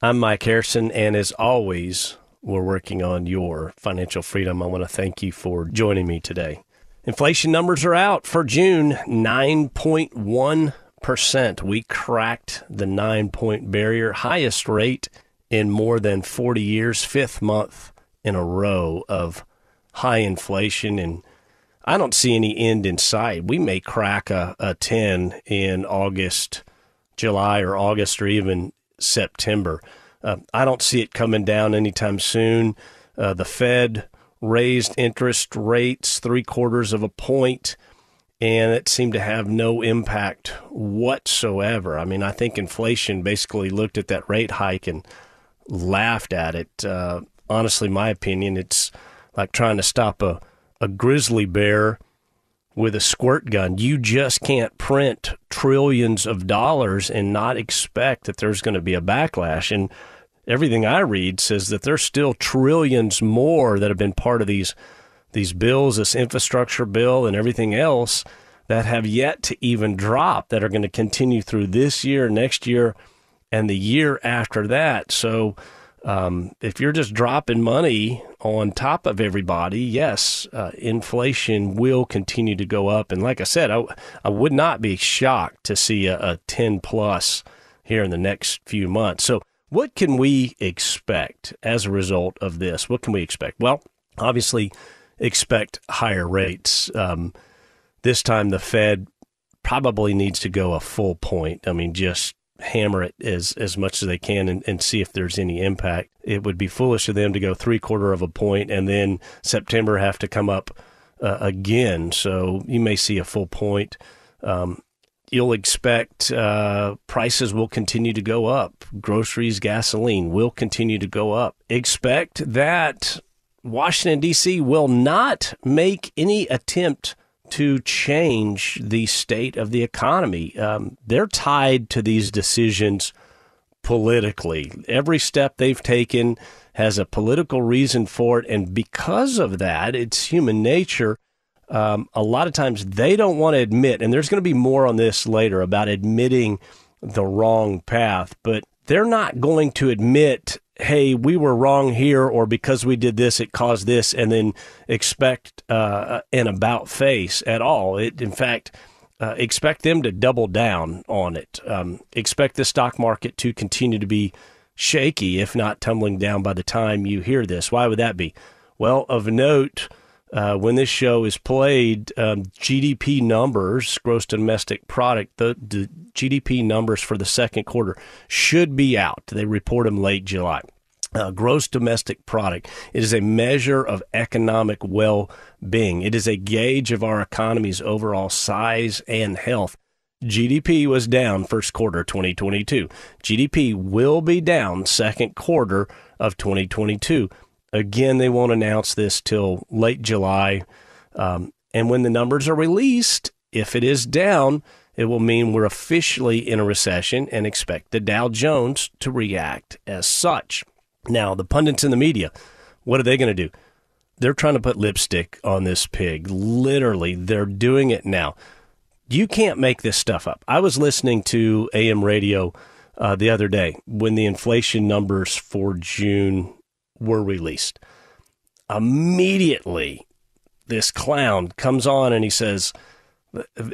I'm Mike Harrison, and as always, we're working on your financial freedom. I want to thank you for joining me today. Inflation numbers are out for June 9.1%. We cracked the nine point barrier, highest rate in more than 40 years, fifth month in a row of high inflation. And I don't see any end in sight. We may crack a, a 10 in August, July, or August, or even September. Uh, I don't see it coming down anytime soon. Uh, the Fed raised interest rates three quarters of a point, and it seemed to have no impact whatsoever. I mean, I think inflation basically looked at that rate hike and laughed at it. Uh, honestly, my opinion, it's like trying to stop a, a grizzly bear with a squirt gun. You just can't print trillions of dollars and not expect that there's going to be a backlash. And everything I read says that there's still trillions more that have been part of these these bills, this infrastructure bill and everything else that have yet to even drop that are going to continue through this year, next year, and the year after that. So um, if you're just dropping money on top of everybody, yes, uh, inflation will continue to go up. And like I said, I, I would not be shocked to see a, a 10 plus here in the next few months. So, what can we expect as a result of this? What can we expect? Well, obviously, expect higher rates. Um, this time, the Fed probably needs to go a full point. I mean, just hammer it as as much as they can and, and see if there's any impact. It would be foolish of them to go three quarter of a point and then September have to come up uh, again. So you may see a full point. Um, you'll expect uh, prices will continue to go up. Groceries, gasoline will continue to go up. Expect that Washington D.C. will not make any attempt to change the state of the economy. Um, they're tied to these decisions politically. Every step they've taken has a political reason for it. And because of that, it's human nature. Um, a lot of times they don't want to admit, and there's going to be more on this later about admitting the wrong path, but they're not going to admit hey, we were wrong here, or because we did this, it caused this, and then expect uh, an about face at all. It, in fact, uh, expect them to double down on it. Um, expect the stock market to continue to be shaky, if not tumbling down by the time you hear this. Why would that be? Well, of note, uh, when this show is played, um, GDP numbers, gross domestic product, the, the, GDP numbers for the second quarter should be out. They report them late July. uh, gross domestic product. It is a measure of economic well being. It is a gauge of our economy's overall size and health. GDP was down first quarter 2022. GDP will be down second quarter of 2022. Again, they won't announce this till late July. Um, and when the numbers are released, if it is down, it will mean we're officially in a recession and expect the Dow Jones to react as such. Now, the pundits in the media, what are they going to do? They're trying to put lipstick on this pig. Literally, they're doing it now. You can't make this stuff up. I was listening to AM radio uh, the other day when the inflation numbers for June were released. Immediately, this clown comes on and he says,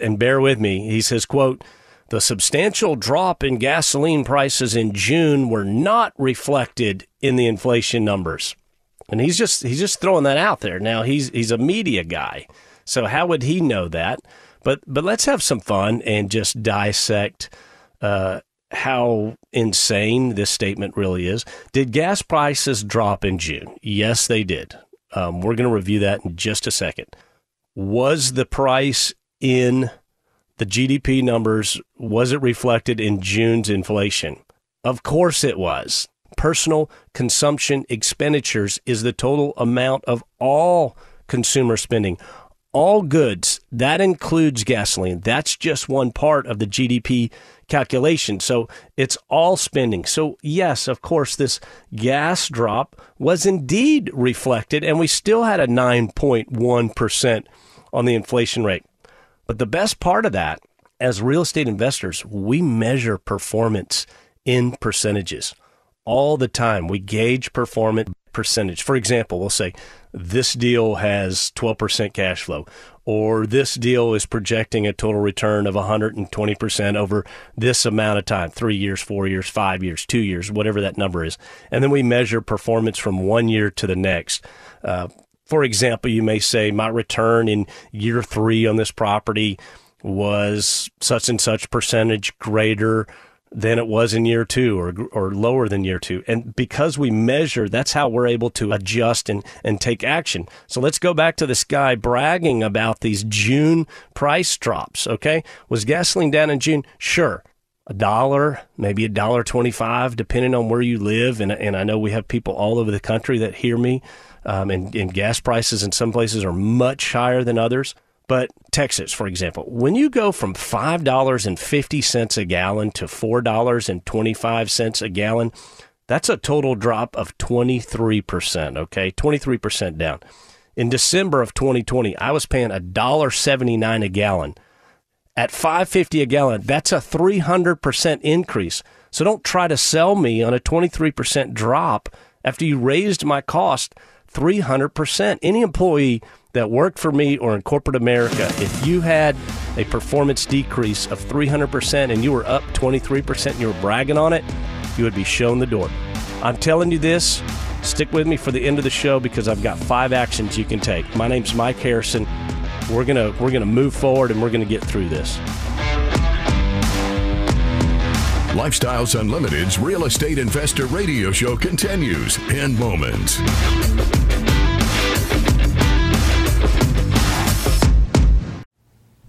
and bear with me, he says, quote, the substantial drop in gasoline prices in June were not reflected in the inflation numbers. And he's just he's just throwing that out there. Now he's he's a media guy. So how would he know that? But but let's have some fun and just dissect uh, how insane this statement really is. Did gas prices drop in June? Yes, they did. Um, we're going to review that in just a second. Was the price in the GDP numbers, was it reflected in June's inflation? Of course it was. Personal consumption expenditures is the total amount of all consumer spending. All goods, that includes gasoline. That's just one part of the GDP calculation. So it's all spending. So, yes, of course, this gas drop was indeed reflected, and we still had a 9.1% on the inflation rate. But the best part of that, as real estate investors, we measure performance in percentages all the time. We gauge performance percentage. For example, we'll say this deal has 12% cash flow, or this deal is projecting a total return of 120% over this amount of time three years, four years, five years, two years, whatever that number is. And then we measure performance from one year to the next. Uh, for example, you may say, my return in year three on this property was such and such percentage greater than it was in year two or, or lower than year two. And because we measure, that's how we're able to adjust and, and take action. So let's go back to this guy bragging about these June price drops. Okay. Was gasoline down in June? Sure. A dollar, maybe a dollar 25, depending on where you live. And, and I know we have people all over the country that hear me um, and, and gas prices in some places are much higher than others. But Texas, for example, when you go from $5.50 a gallon to $4.25 a gallon, that's a total drop of 23%, okay? 23% down. In December of 2020, I was paying $1.79 a gallon. At 5.50 a gallon, that's a 300% increase. So don't try to sell me on a 23% drop after you raised my cost 300%. Any employee that worked for me or in corporate America, if you had a performance decrease of 300% and you were up 23% and you were bragging on it, you would be shown the door. I'm telling you this. Stick with me for the end of the show because I've got five actions you can take. My name's Mike Harrison. We're gonna we're gonna move forward and we're gonna get through this. Lifestyles Unlimited's Real Estate Investor Radio Show continues in moments.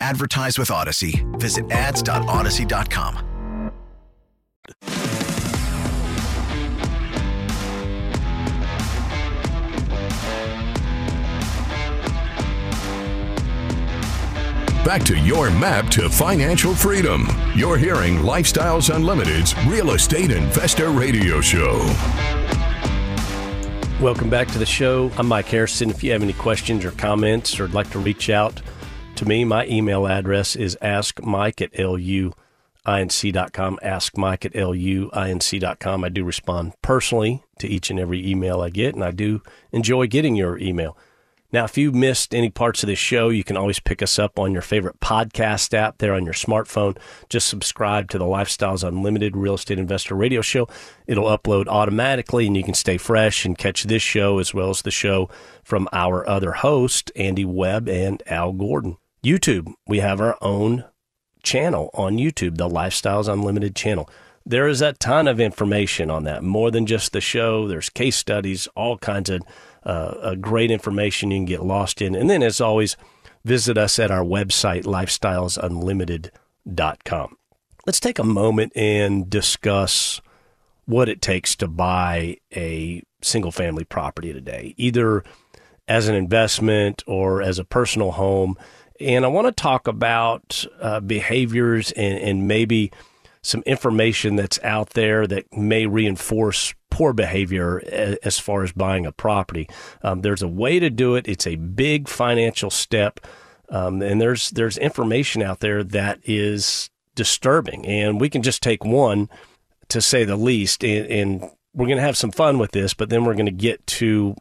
Advertise with Audacy. Visit ads.audacy.com. Back to your map to financial freedom. You're hearing Lifestyles Unlimited's Real Estate Investor Radio Show. Welcome back to the show. I'm Mike Harrison. If you have any questions or comments or would like to reach out to me, my email address is askmike at luinc.com. Ask Mike at luinc.com. I do respond personally to each and every email I get, and I do enjoy getting your email. Now, if you missed any parts of this show, you can always pick us up on your favorite podcast app there on your smartphone. Just subscribe to the Lifestyles Unlimited Real Estate Investor Radio Show. It'll upload automatically and you can stay fresh and catch this show as well as the show from our other host, Andy Webb and Al Gordon. YouTube, we have our own channel on YouTube, the Lifestyles Unlimited channel. There is a ton of information on that, more than just the show. There's case studies, all kinds of uh, great information you can get lost in. And then, as always, visit us at our website, lifestylesunlimited.com. Let's take a moment and discuss what it takes to buy a single family property today, either as an investment or as a personal home. And I want to talk about uh, behaviors and, and maybe some information that's out there that may reinforce poor behavior as far as buying a property. Um, there's a way to do it. It's a big financial step, um, and there's there's information out there that is disturbing. And we can just take one to say the least, and, and we're going to have some fun with this, but then we're going to get to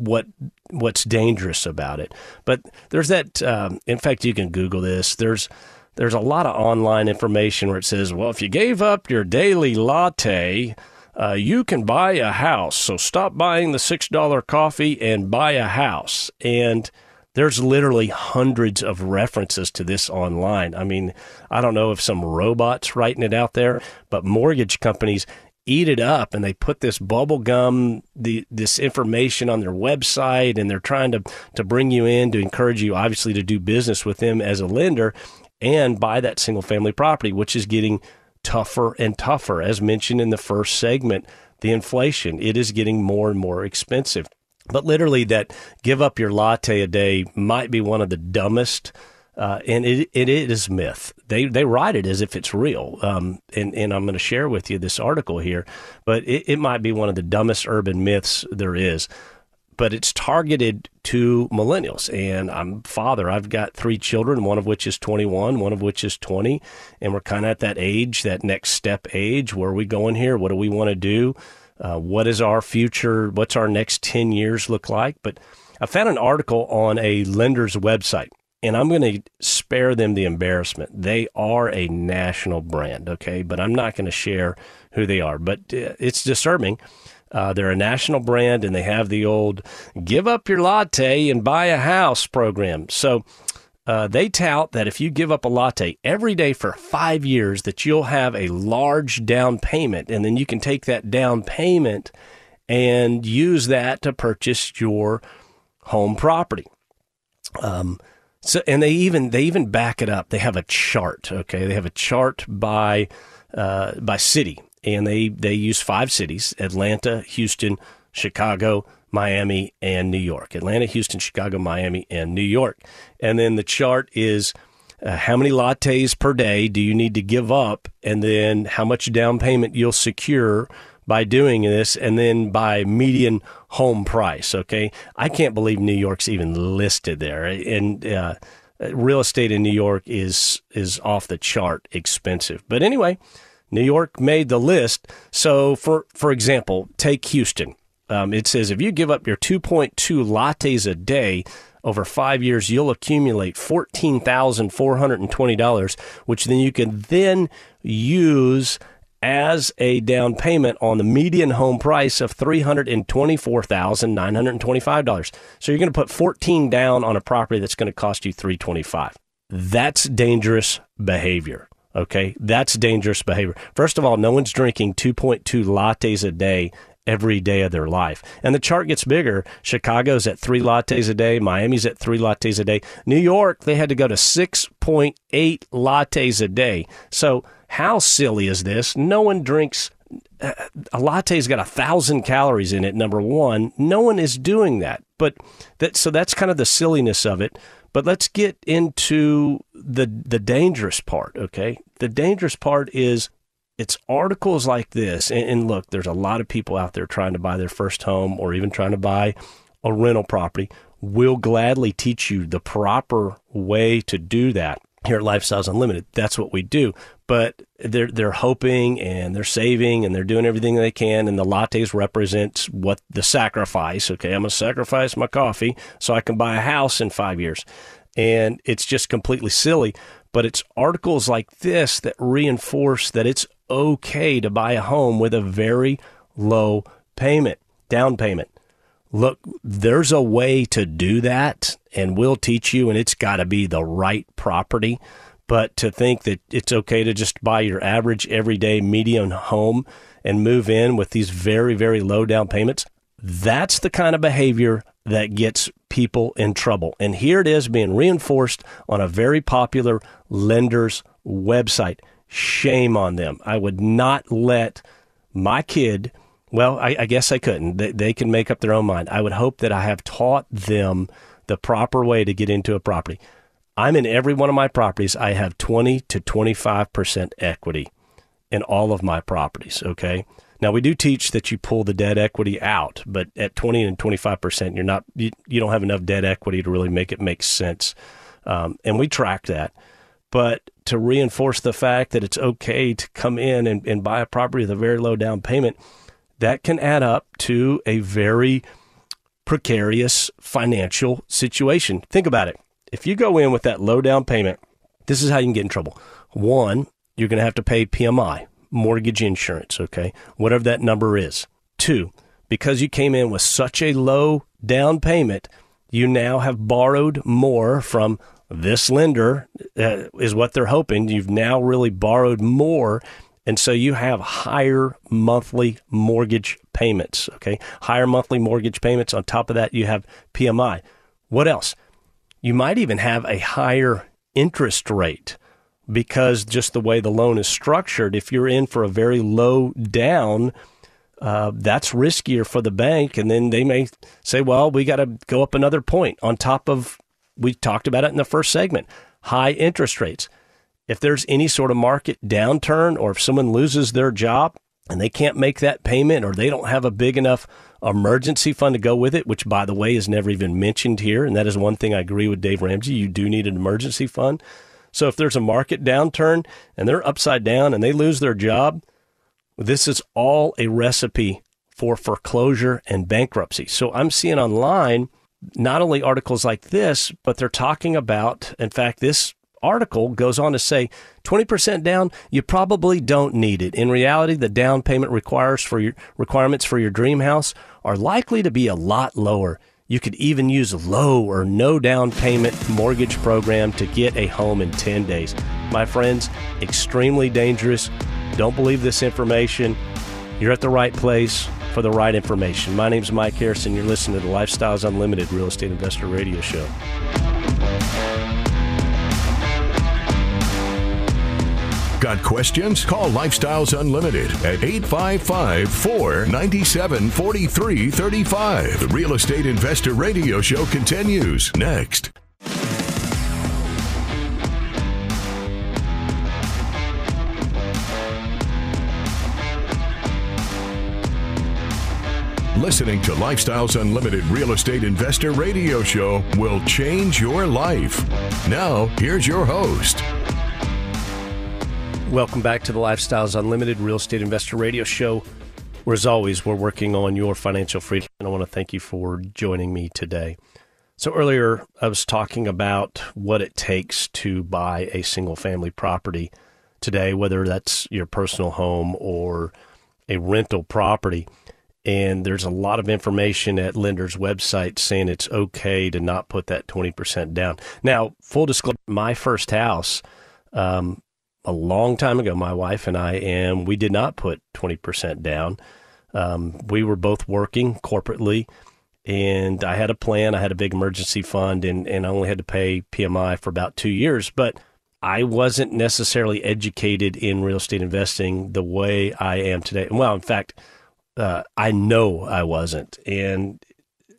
what what's dangerous about it. But there's that. Um, in fact, you can Google this. There's there's a lot of online information where it says, well, if you gave up your daily latte uh, you can buy a house. So stop buying the $6 coffee and buy a house. And there's literally hundreds of references to this online. I mean, I don't know if some robots writing it out there, but mortgage companies eat it up and they put this bubble gum the this information on their website and they're trying to to bring you in to encourage you obviously to do business with them as a lender and buy that single family property which is getting tougher and tougher. As mentioned in the first segment, the inflation, it is getting more and more expensive. But literally, that give up your latte a day might be one of the dumbest. Uh, and it, it is myth. They they write it as if it's real. Um, and, and I'm going to share with you this article here, but it, it might be one of the dumbest urban myths there is but it's targeted to millennials. And I'm father. I've got three children, one of which is 21, one of which is 20, and we're kind of at that age, that next step age. Where are we going here? What do we want to do? Uh, what is our future? What's our next 10 years look like? But I found an article on a lender's website, and I'm going to spare them the embarrassment. They are a national brand, okay? But I'm not going to share who they are. But uh, it's disturbing uh, they're a national brand and they have the old give up your latte and buy a house program. So uh, they tout that if you give up a latte every day for five years, that you'll have a large down payment, and then you can take that down payment and use that to purchase your home property. Um, so, and they even they even back it up. They have a chart. Okay, they have a chart by uh, by city and they they use five cities: Atlanta, Houston, Chicago, Miami, and New York. Atlanta, Houston, Chicago, Miami, and New York. And then the chart is uh, how many lattes per day do you need to give up, and then how much down payment you'll secure by doing this, and then by median home price. Okay, I can't believe New York's even listed there, and. Uh, real estate in New York is is off the chart expensive. But anyway, New York made the list. So, for for example, take Houston. Um, it says if you give up your 2.2 lattes a day over five years, you'll accumulate $14,420, which then you can then use as a down payment on the median home price of $324,925. So you're going to put 14 down on a property that's going to cost you 325. That's dangerous behavior. Okay? That's dangerous behavior. First of all, no one's drinking 2.2 lattes a day every day of their life. And the chart gets bigger. Chicago's at three lattes a day. Miami's at three lattes a day. New York, they had to go to 6.8 lattes a day. So, how silly is this? No one drinks. Uh, a latte's got a thousand calories in it. Number one, no one is doing that. But that so that's kind of the silliness of it. But let's get into the the dangerous part. Okay, the dangerous part is it's articles like this. And, and, look, there's a lot of people out there trying to buy their first home or even trying to buy a rental property. We'll gladly teach you the proper way to do that here at Lifestyles Unlimited. That's what we do. But they're they're hoping and they're saving and they're doing everything they can. And the lattes represent what the sacrifice. Okay, I'm gonna sacrifice my coffee so I can buy a house in five years. And it's just completely silly. But it's articles like this that reinforce that it's okay to buy a home with a very low payment, down payment. Look, there's a way to do that, and we'll teach you, and it's got to be the right property. But to think that it's okay to just buy your average everyday median home and move in with these very, very low down payments, that's the kind of behavior that gets people in trouble. And here it is being reinforced on a very popular lender's website. Shame on them. I would not let my kid, well, I, I guess I couldn't. They, they can make up their own mind. I would hope that I have taught them the proper way to get into a property. I'm in every one of my properties. I have 20 to 25% equity in all of my properties. Okay. Now we do teach that you pull the debt equity out, but at 20 and 25%, you're not, you, you don't have enough debt equity to really make it make sense. Um, and we track that. But to reinforce the fact that it's okay to come in and, and buy a property with a very low down payment, that can add up to a very precarious financial situation. Think about it. If you go in with that low down payment, this is how you can get in trouble. One, you're going to have to pay PMI, mortgage insurance, okay? Whatever that number is. Two, because you came in with such a low down payment, you now have borrowed more from this lender uh, is what they're hoping. You've now really borrowed more. And so you have higher monthly mortgage payments. Okay. Higher monthly mortgage payments. On top of that, you have PMI. What else? You might even have a higher interest rate because just the way the loan is structured, if you're in for a very low down, uh, that's riskier for the bank. And then they may say, well, we got to go up another point on top of we talked about it in the first segment high interest rates. If there's any sort of market downturn or if someone loses their job and they can't make that payment or they don't have a big enough emergency fund to go with it, which by the way is never even mentioned here. And that is one thing I agree with Dave Ramsey. You do need an emergency fund. So if there's a market downturn and they're upside down and they lose their job, this is all a recipe for foreclosure and bankruptcy. So I'm seeing online not only articles like this, but they're talking about, in fact, this article goes on to say 20% down, you probably don't need it. In reality, the down payment requires for your requirements for your dream house are likely to be a lot lower. You could even use a low or no down payment mortgage program to get a home in 10 days. My friends, extremely dangerous. Don't believe this information. You're at the right place for the right information. My name is Mike Harrison. You're listening to the Lifestyles Unlimited Real Estate Investor Radio Show. Got questions? Call Lifestyles Unlimited at 855 497 4335. The Real Estate Investor Radio Show continues next. Listening to Lifestyles Unlimited Real Estate Investor Radio Show will change your life. Now, here's your host. Welcome back to the Lifestyles Unlimited Real Estate Investor Radio Show. Where, as always, we're working on your financial freedom. And I want to thank you for joining me today. So, earlier, I was talking about what it takes to buy a single family property today, whether that's your personal home or a rental property. And there's a lot of information at lenders' websites saying it's okay to not put that 20% down. Now, full disclosure, my first house, um, a long time ago, my wife and I, and we did not put 20% down. Um, we were both working corporately, and I had a plan. I had a big emergency fund, and, and I only had to pay PMI for about two years. But I wasn't necessarily educated in real estate investing the way I am today. Well, in fact, uh, I know I wasn't. And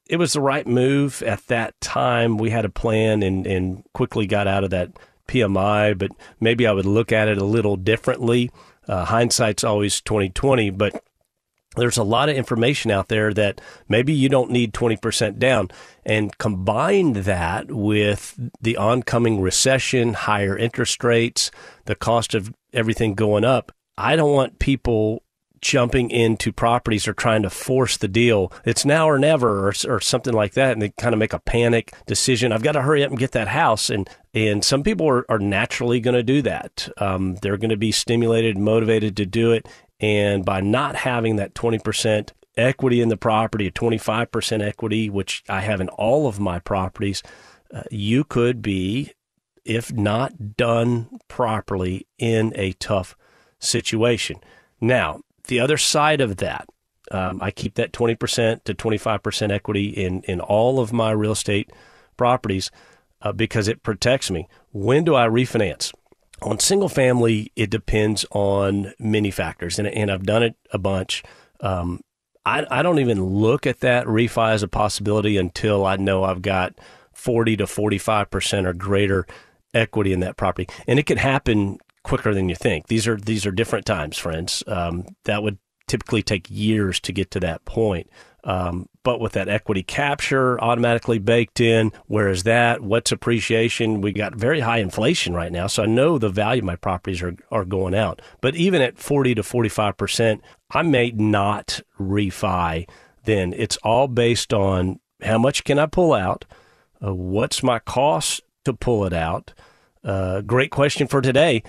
it was the right move at that time. We had a plan and, and quickly got out of that PMI, but maybe I would look at it a little differently. Uh, hindsight's always 2020, but there's a lot of information out there that maybe you don't need 20% down. And combine that with the oncoming recession, higher interest rates, the cost of everything going up. I don't want people jumping into properties or trying to force the deal. It's now or never or, or something like that. And they kind of make a panic decision. I've got to hurry up and get that house. And, and some people are, are naturally going to do that. Um, they're going to be stimulated, and motivated to do it. And by not having that 20% equity in the property, a 25% equity, which I have in all of my properties, uh, you could be, if not done properly, in a tough situation. Now, the other side of that, um, I keep that 20% to 25% equity in, in all of my real estate properties uh, because it protects me. When do I refinance? On single family, it depends on many factors, and, and I've done it a bunch. Um, I, I don't even look at that refi as a possibility until I know I've got 40 to 45% or greater equity in that property. And it can happen quicker than you think. These are these are different times, friends. Um, that would typically take years to get to that point. Um, but with that equity capture automatically baked in, whereas that, what's appreciation? We got very high inflation right now, so I know the value of my properties are, are going out. But even at 40 to 45%, I may not refi then. It's all based on how much can I pull out? Uh, what's my cost to pull it out? Uh, great question for today.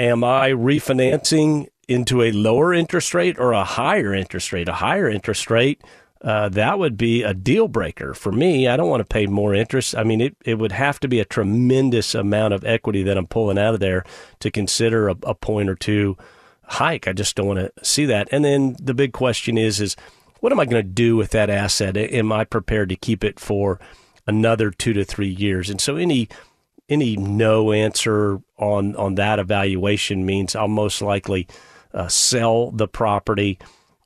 Am I refinancing into a lower interest rate or a higher interest rate? A higher interest rate uh, that would be a deal breaker for me. I don't want to pay more interest. I mean, it, it would have to be a tremendous amount of equity that I'm pulling out of there to consider a, a point or two hike. I just don't want to see that. And then the big question is, is what am I going to do with that asset? Am I prepared to keep it for another two to three years? And so any any no answer on on that evaluation means I'll most likely uh, sell the property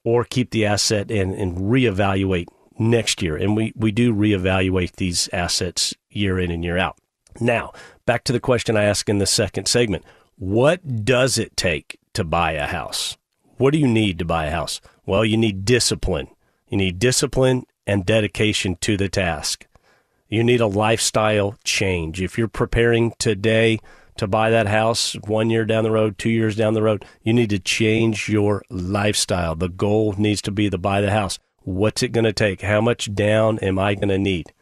or keep the asset and, and reevaluate next year. And we, we do reevaluate these assets year in and year out. Now, back to the question I asked in the second segment What does it take to buy a house? What do you need to buy a house? Well, you need discipline. You need discipline and dedication to the task. You need a lifestyle change. If you're preparing today to buy that house one year down the road, two years down the road, you need to change your lifestyle. The goal needs to be to buy the house. What's it going to take? How much down am I going to need?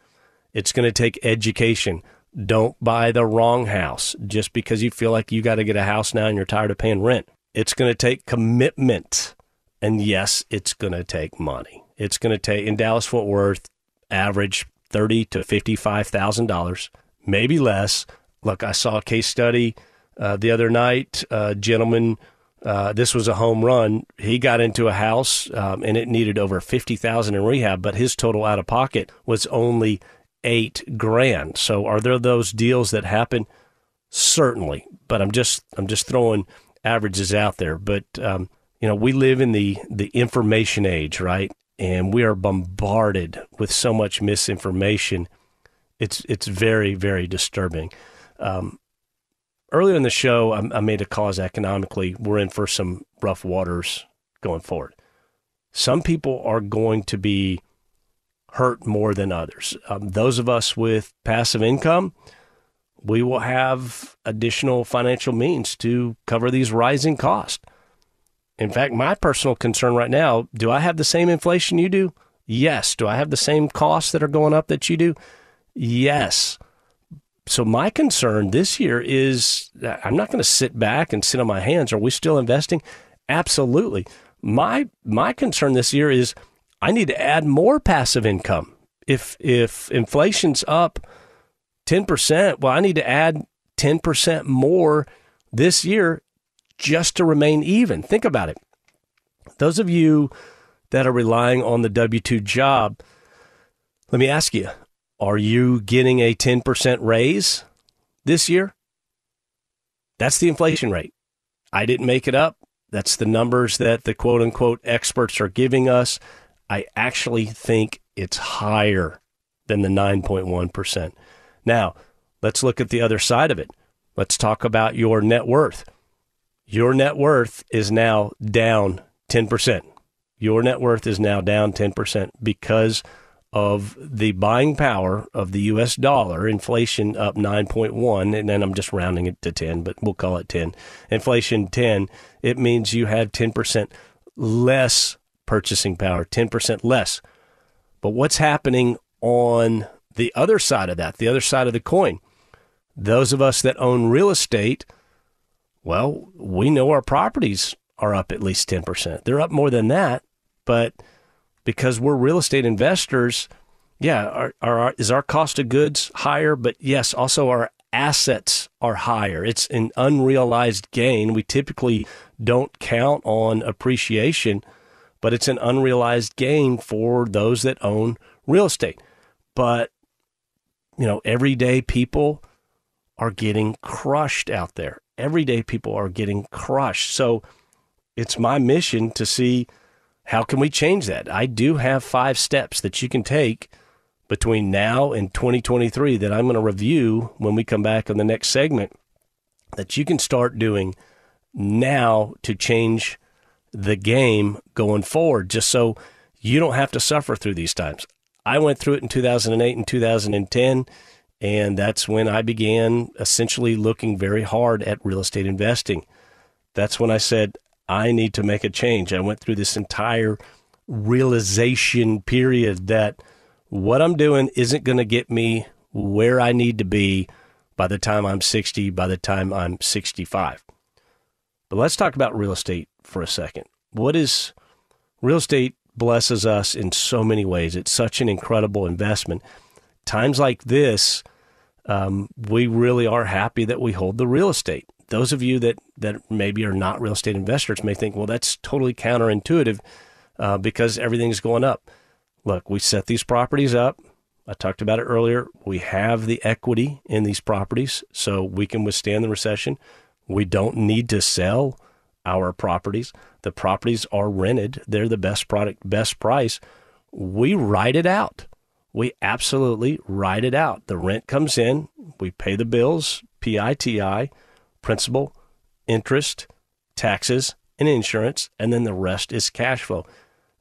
It's going to take education. Don't buy the wrong house just because you feel like you got to get a house now and you're tired of paying rent. It's going to take commitment. And yes, it's going to take money. It's going to take in Dallas Fort Worth average thirty to fifty five thousand dollars, maybe less Look, I saw a case study uh, the other night. A gentleman, uh, this was a home run. He got into a house um, and it needed over fifty thousand in rehab, but his total out of pocket was only eight grand. So, are there those deals that happen? Certainly, but I'm just I'm just throwing averages out there. But um, you know, we live in the the information age, right? And we are bombarded with so much misinformation. It's it's very very disturbing. Um, earlier in the show, I, I made a cause economically. We're in for some rough waters going forward. Some people are going to be hurt more than others. Um, those of us with passive income, we will have additional financial means to cover these rising costs. In fact, my personal concern right now do I have the same inflation you do? Yes. Do I have the same costs that are going up that you do? Yes so my concern this year is uh, I'm not going to sit back and sit on my hands. Are we still investing? Absolutely. My my concern this year is I need to add more passive income. If if inflation's up 10%, well I need to add 10% more this year just to remain even. Think about it. Those of you that are relying on the W 2 job, let me ask you are you getting a 10% raise this year? That's the inflation rate. I didn't make it up. That's the numbers that the quote unquote experts are giving us. I actually think it's higher than the 9.1%. Now, let's look at the other side of it. Let's talk about your net worth. Your net worth is now down 10%. Your net worth is now down 10% because of the buying power of the US dollar, inflation up 9.1, and then I'm just rounding it to 10, but we'll call it 10. Inflation 10, it means you have 10% less purchasing power, 10% less. But what's happening on the other side of that, the other side of the coin? Those of us that own real estate, well, we know our properties are up at least 10%. They're up more than that, but because we're real estate investors, yeah, our, our, is our cost of goods higher? But yes, also our assets are higher. It's an unrealized gain. We typically don't count on appreciation, but it's an unrealized gain for those that own real estate. But, you know, everyday people are getting crushed out there. Everyday people are getting crushed. So it's my mission to see how can we change that? I do have five steps that you can take between now and 2023 that I'm going to review when we come back on the next segment that you can start doing now to change the game going forward, just so you don't have to suffer through these times. I went through it in 2008 and 2010, and that's when I began essentially looking very hard at real estate investing. That's when I said, I need to make a change. I went through this entire realization period that what I'm doing isn't going to get me where I need to be by the time I'm 60, by the time I'm 65. But let's talk about real estate for a second. What is real estate blesses us in so many ways. It's such an incredible investment. Times like this, um, we really are happy that we hold the real estate those of you that, that maybe are not real estate investors may think, well, that's totally counterintuitive uh, because everything's going up. Look, we set these properties up. I talked about it earlier. We have the equity in these properties so we can withstand the recession. We don't need to sell our properties. The properties are rented. They're the best product, best price. We write it out. We absolutely ride it out. The rent comes in, we pay the bills, PITI, principal, interest, taxes, and insurance, and then the rest is cash flow.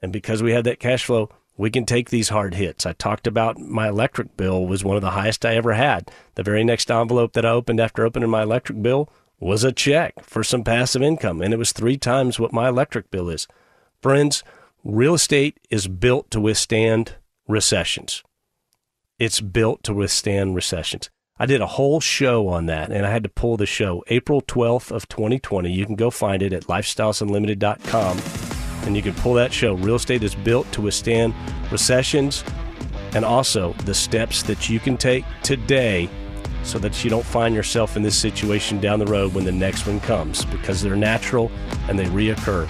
And because we have that cash flow, we can take these hard hits. I talked about my electric bill was one of the highest I ever had. The very next envelope that I opened after opening my electric bill was a check for some passive income, and it was three times what my electric bill is. Friends, real estate is built to withstand recessions. It's built to withstand recessions. I did a whole show on that, and I had to pull the show April 12th of 2020. You can go find it at lifestylesunlimited.com, and you can pull that show. Real estate is built to withstand recessions, and also the steps that you can take today so that you don't find yourself in this situation down the road when the next one comes because they're natural and they reoccur.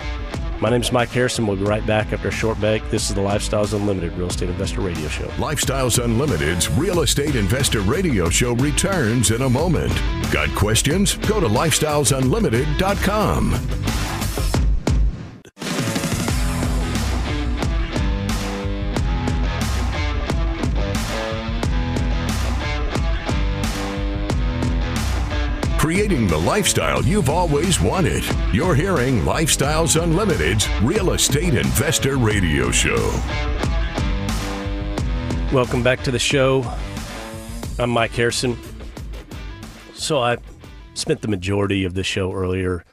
My name is Mike Harrison. We'll be right back after a short break. This is the Lifestyles Unlimited Real Estate Investor Radio Show. Lifestyles Unlimited's Real Estate Investor Radio Show returns in a moment. Got questions? Go to lifestylesunlimited.com. creating the lifestyle you've always wanted. You're hearing Lifestyles Unlimited's Real Estate Investor Radio Show. Welcome back to the show. I'm Mike Harrison. So I spent the majority of the show earlier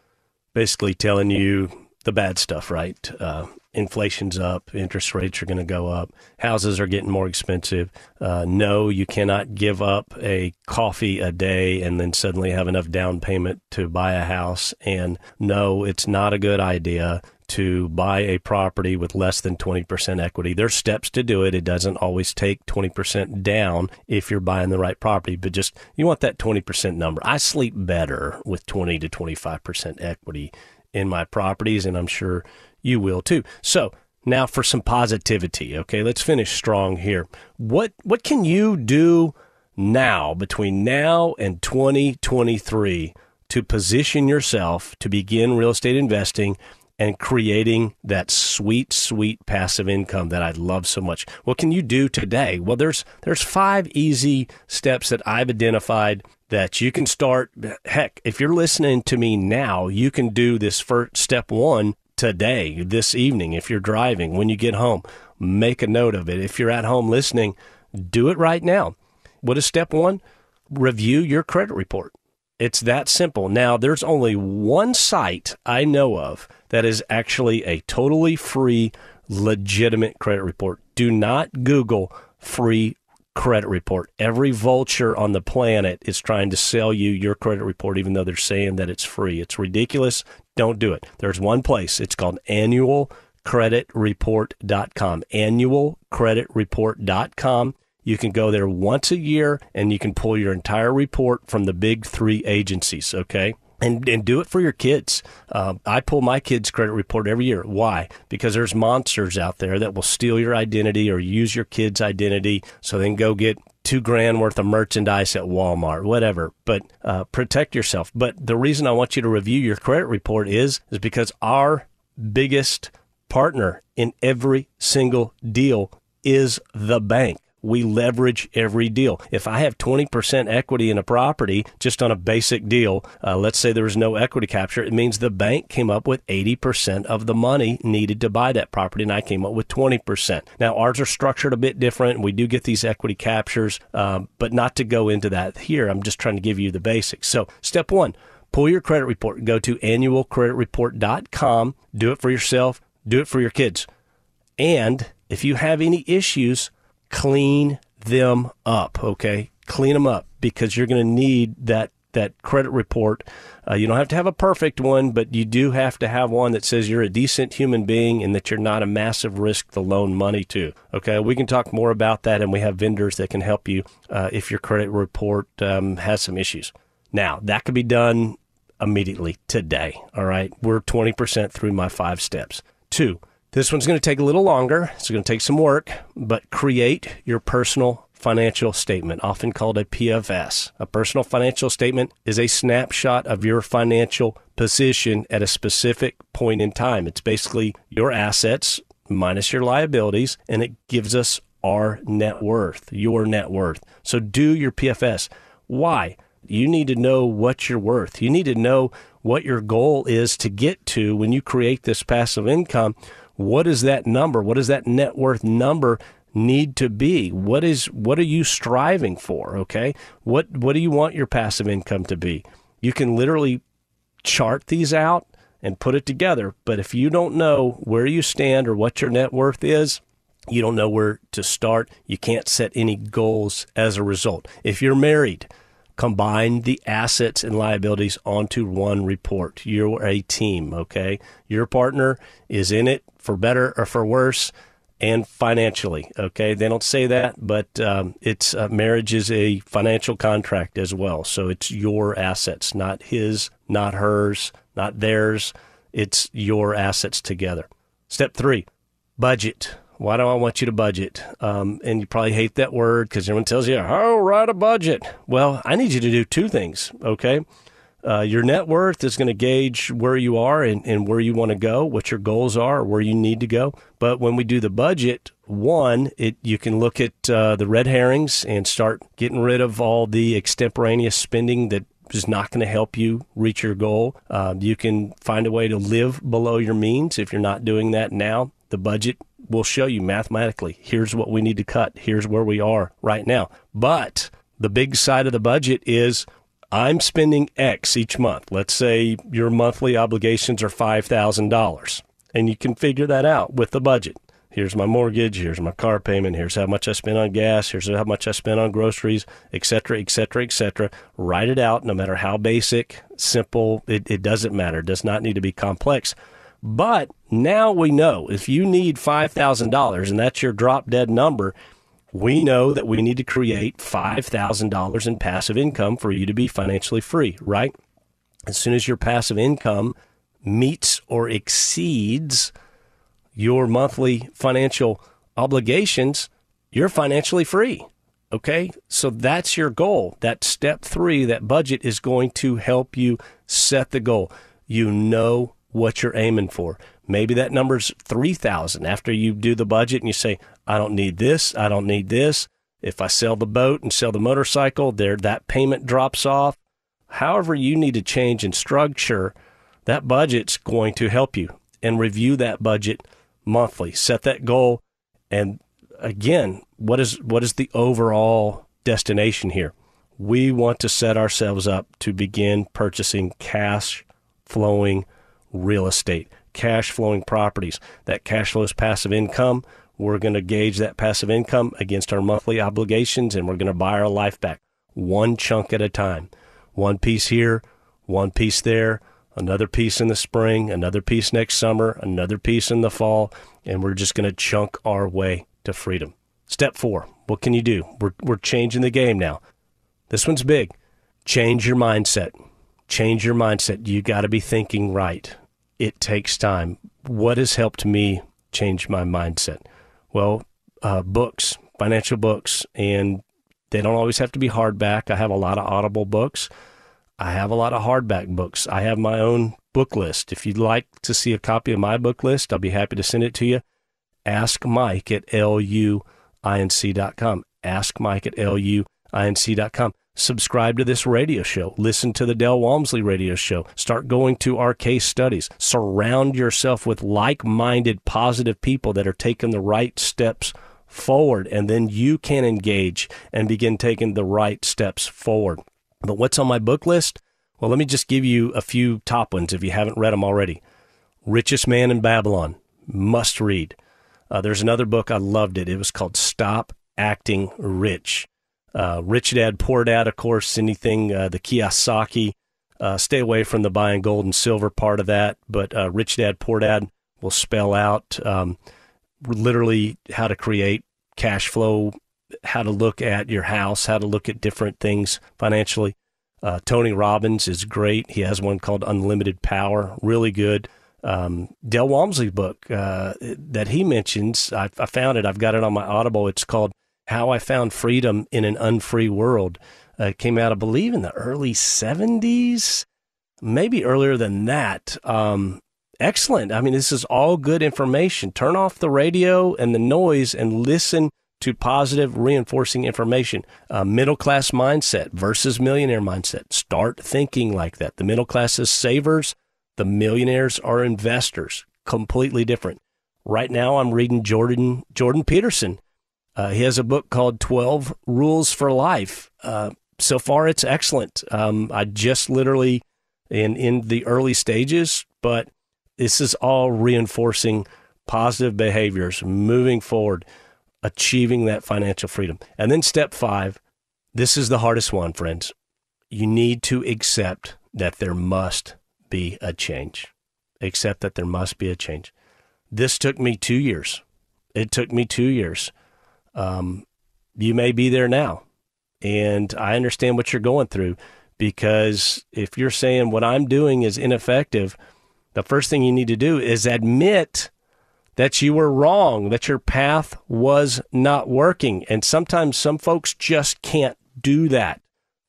basically telling you the bad stuff, right? Uh, inflation's up, interest rates are going to go up, houses are getting more expensive. Uh, no, you cannot give up a coffee a day and then suddenly have enough down payment to buy a house. And no, it's not a good idea to buy a property with less than 20% equity. There's steps to do it. It doesn't always take 20% down if you're buying the right property, but just you want that 20% number. I sleep better with 20 to 25% equity in my properties, and I'm sure you will too. So, now for some positivity. Okay, let's finish strong here. What what can you do now between now and 2023 to position yourself to begin real estate investing and creating that sweet, sweet passive income that I love so much. What can you do today? Well, there's there's five easy steps that I've identified that you can start. Heck, if you're listening to me now, you can do this first step one today, this evening, if you're driving, when you get home. Make a note of it. If you're at home listening, do it right now. What is step one? Review your credit report. It's that simple. Now, there's only one site I know of that is actually a totally free, legitimate credit report. Do not Google free credit report. Every vulture on the planet is trying to sell you your credit report, even though they're saying that it's free. It's ridiculous. Don't do it. There's one place. It's called annualcreditreport.com. Annualcreditreport.com. You can go there once a year and you can pull your entire report from the big three agencies, okay? And, and do it for your kids. Uh, I pull my kids' credit report every year. Why? Because there's monsters out there that will steal your identity or use your kid's identity so they can go get two grand worth of merchandise at Walmart, whatever. But uh, protect yourself. But the reason I want you to review your credit report is is because our biggest partner in every single deal is the bank we leverage every deal. If I have 20% equity in a property just on a basic deal, uh, let's say there was no equity capture, it means the bank came up with 80% of the money needed to buy that property, and I came up with 20%. Now, ours are structured a bit different. We do get these equity captures, um, but not to go into that here. I'm just trying to give you the basics. So, step one, pull your credit report. Go to annualcreditreport.com. Do it for yourself, do it for your kids. And if you have any issues, clean them up, okay? Clean them up because you're going to need that that credit report. Uh, you don't have to have a perfect one, but you do have to have one that says you're a decent human being and that you're not a massive risk to loan money to. Okay, we can talk more about that, and we have vendors that can help you uh, if your credit report um, has some issues. Now, that could be done immediately today. All right, we're 20% through my five steps. Two, this one's going to take a little longer. It's going to take some work, but create your personal financial statement, often called a PFS. A personal financial statement is a snapshot of your financial position at a specific point in time. It's basically your assets minus your liabilities, and it gives us our net worth, your net worth. So do your PFS. Why? You need to know what you're worth. You need to know what your goal is to get to when you create this passive income what is that number? What does that net worth number need to be? What is what are you striving for? Okay, what what do you want your passive income to be? You can literally chart these out and put it together. But if you don't know where you stand or what your net worth is, you don't know where to start. You can't set any goals as a result. If you're married, combine the assets and liabilities onto one report. You're a team, okay? Your partner is in it for better or for worse and financially, okay? They don't say that, but um, it's uh, marriage is a financial contract as well. So it's your assets, not his, not hers, not theirs. It's your assets together. Step three, budget. Why do I want you to budget? Um, and you probably hate that word because everyone tells you, oh, write a budget. Well, I need you to do two things, okay? Uh, your net worth is going to gauge where you are and, and where you want to go, what your goals are, where you need to go. But when we do the budget, one, it you can look at uh, the red herrings and start getting rid of all the extemporaneous spending that is not going to help you reach your goal. Um, you can find a way to live below your means if you're not doing that now. The budget will show you mathematically here's what we need to cut, here's where we are right now. But the big side of the budget is I'm spending X each month. Let's say your monthly obligations are $5,000. And you can figure that out with the budget. Here's my mortgage, here's my car payment, here's how much I spend on gas, here's how much I spend on groceries, etc., etc., etc. Write it out no matter how basic, simple, it, it doesn't matter. It does not need to be complex. But now we know if you need $5,000 and that's your drop dead number, we know that we need to create $5,000 in passive income for you to be financially free, right? As soon as your passive income meets or exceeds your monthly financial obligations, you're financially free. Okay. So that's your goal. That step three, that budget is going to help you set the goal. You know what you're aiming for. Maybe that number's 3000 after you do the budget and you say, I don't need this. I don't need this. If I sell the boat and sell the motorcycle, there that payment drops off. However, you need to change in structure, that budget's going to help you and review that budget monthly. Set that goal. And again, what is what is the overall destination here? We want to set ourselves up to begin purchasing cash flowing real estate, cash flowing properties. That cash flows passive income. We're going to gauge that passive income against our monthly obligations and we're going to buy our life back one chunk at a time. One piece here, one piece there, another piece in the spring, another piece next summer, another piece in the fall, and we're just going to chunk our way to freedom. Step four what can you do? We're, we're changing the game now. This one's big. Change your mindset. Change your mindset. You got to be thinking right. It takes time. What has helped me change my mindset? Well, uh, books, financial books, and they don't always have to be hardback. I have a lot of Audible books. I have a lot of hardback books. I have my own book list. If you'd like to see a copy of my book list, I'll be happy to send it to you. Ask Mike at luinc.com. Ask Mike at luinc.com. Subscribe to this radio show. Listen to the Del Walmsley radio show. Start going to our case studies. Surround yourself with like minded, positive people that are taking the right steps forward, and then you can engage and begin taking the right steps forward. But what's on my book list? Well, let me just give you a few top ones if you haven't read them already. Richest Man in Babylon, must read. Uh, there's another book, I loved it. It was called Stop Acting Rich. Uh, Rich Dad, Poor Dad, of course, anything, uh, the Kiyosaki. Uh, stay away from the buying gold and silver part of that, but uh, Rich Dad, Poor Dad will spell out um, literally how to create cash flow, how to look at your house, how to look at different things financially. Uh, Tony Robbins is great. He has one called Unlimited Power, really good. Um, Del Walmsley book uh, that he mentions, I, I, found it. I've got it on my Audible. It's called How I Found Freedom in an Unfree World. Uh, came out, I believe, in the early 70s, maybe earlier than that. Um, excellent. I mean, this is all good information. Turn off the radio and the noise and listen to positive reinforcing information. Uh, middle class mindset versus millionaire mindset. Start thinking like that. The middle class is savers, the millionaires are investors. Completely different. Right now, I'm reading Jordan Jordan Peterson. Uh, he has a book called 12 Rules for Life. Uh, so far, it's excellent. Um, I just literally in in the early stages, but this is all reinforcing positive behaviors moving forward achieving that financial freedom. And then step five this is the hardest one, friends. You need to accept that there must be a change. Accept that there must be a change. This took me two years. It took me two years. Um, you may be there now. And I understand what you're going through because if you're saying what I'm doing is ineffective, the first thing you need to do is admit that you were wrong, that your path was not working. And sometimes some folks just can't do that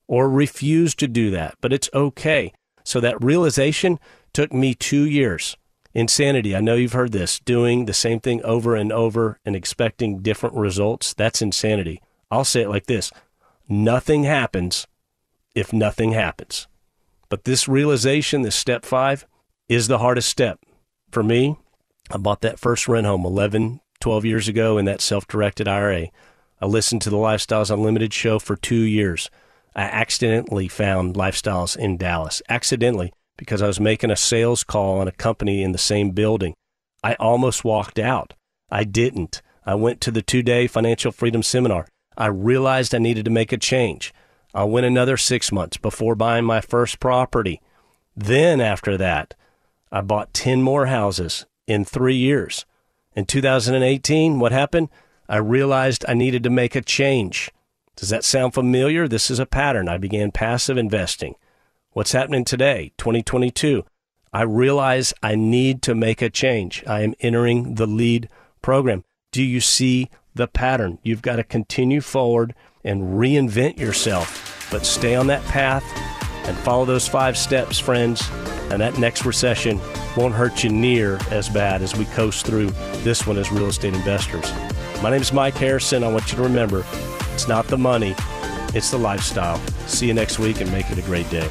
or refuse to do that, but it's okay. So that realization took me two years. Insanity. I know you've heard this. Doing the same thing over and over and expecting different results. That's insanity. I'll say it like this nothing happens if nothing happens. But this realization, this step five, is the hardest step. For me, I bought that first rent home 11, 12 years ago in that self directed IRA. I listened to the Lifestyles Unlimited show for two years. I accidentally found Lifestyles in Dallas. Accidentally, because I was making a sales call on a company in the same building. I almost walked out. I didn't. I went to the two day financial freedom seminar. I realized I needed to make a change. I went another six months before buying my first property. Then, after that, I bought 10 more houses in three years. In 2018, what happened? I realized I needed to make a change. Does that sound familiar? This is a pattern. I began passive investing. What's happening today, 2022? I realize I need to make a change. I am entering the lead program. Do you see the pattern? You've got to continue forward and reinvent yourself, but stay on that path and follow those five steps, friends. And that next recession won't hurt you near as bad as we coast through this one as real estate investors. My name is Mike Harrison. I want you to remember it's not the money, it's the lifestyle. See you next week and make it a great day.